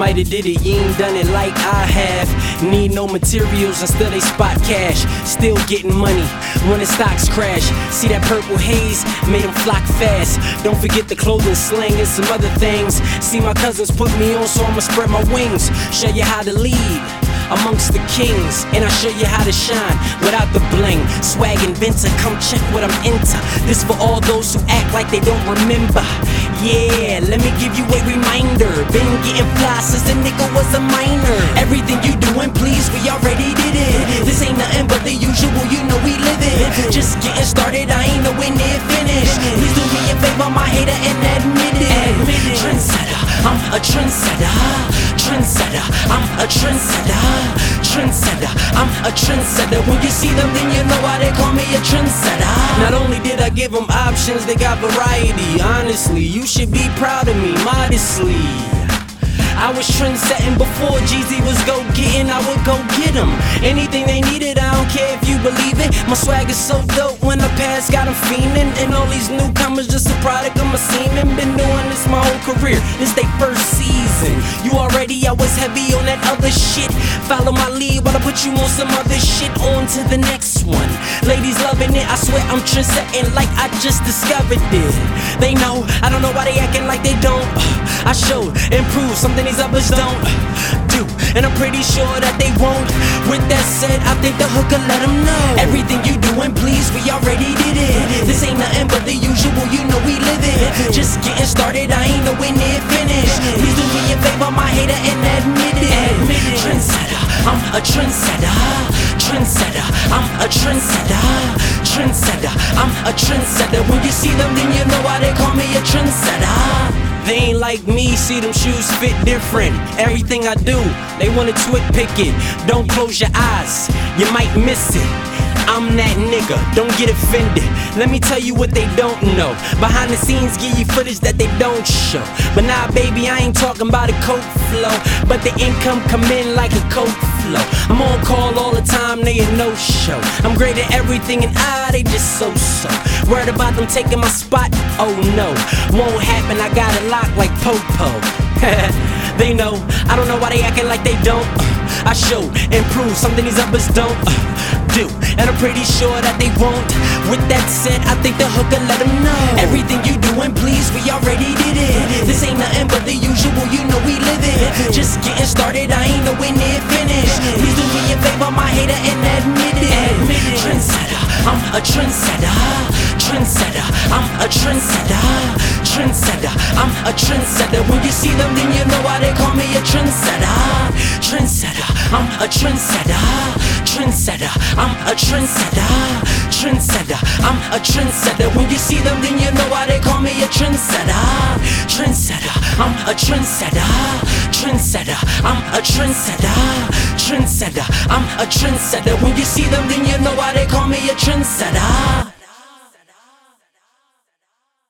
might have did it, you ain't done it like I have. Need no materials and still they spot cash. Still getting money when the stocks crash. See that purple haze made them flock fast. Don't forget the clothing slang and some other things. See my cousins put me on, so I'ma spread my wings. Show you how to lead amongst the kings. And I'll show you how to shine without the bling. Swag inventor, come check what I'm into. This for all those who act like they don't remember. Yeah, let me give you a reminder. Been getting fly since the nigga was a minor. Everything you doing, please, we already did it. This ain't nothing but the usual, you know we live it. Just getting started, I ain't nowhere near finished. Please do me a favor, my hater, and admit it. Trendsetter, I'm a trendsetter. Trendsetter, I'm a trendsetter. Trendsetter, I'm a trendsetter. When you see them, then you know why they call me a trendsetter. Not only did I give them options, they got variety. Honestly, you should be proud of me, modestly. I was trendsetting before Jeezy was go getting, I would go get them. Anything they needed, I don't care if you believe it. My swag is so dope when the past got them fiending. And all these newcomers just a product of my semen. Been doing this my whole career, this they first season. You already, I was heavy on that other shit. Follow my lead while I put you on some other shit. On to the next one. Ladies loving it, I swear I'm trendsetting like I just discovered it. They know, I don't know why they acting like they don't. I showed, improved something these others don't do, and I'm pretty sure that they won't. With that said, I think the hooker let them know everything you doing, please. We already did it. This ain't nothing but the usual, you know we live it. Just getting started, I ain't a trendsetter. Trendsetter, I'm a trendsetter. Trendsetter, I'm a trendsetter. When you see them, then you know why they call me a trendsetter. They ain't like me, see them shoes fit different. Everything I do, they wanna twit pick it. Don't close your eyes, you might miss it. I'm that nigga, don't get offended. Let me tell you what they don't know. Behind the scenes, give you footage that they don't show. But nah, baby, I ain't talking about a coke flow. But the income come in like a coke I'm on call all the time, they a no show. I'm great at everything, and I, they just so so. Worried about them taking my spot? Oh no, won't happen. I got it locked like Popo. they know, I don't know why they acting like they don't. I show, improve something these others don't uh, do, and I'm pretty sure that they won't. With that said, I think the hooker let them know everything you doing, please. We already did it. This ain't nothing but the usual, you know we live it. Just getting started, I ain't nowhere near my hater, and admit it. Trendsetter, I'm a trendsetter. Trendsetter, I'm a trendsetter. Trendsetter, I'm a trendsetter. When you see them, then you know why they call me a trendsetter. Trendsetter, I'm a trendsetter. Trendsetter, I'm a trendsetter. Trendsetter, I'm a trendsetter. When you see them, then you know why they call me a trendsetter. Trendsetter, I'm a trendsetter. Trendsetter, I'm a trendsetter. Trendsetter, I'm a trendsetter. When you see them, then you know why they call me a trendsetter.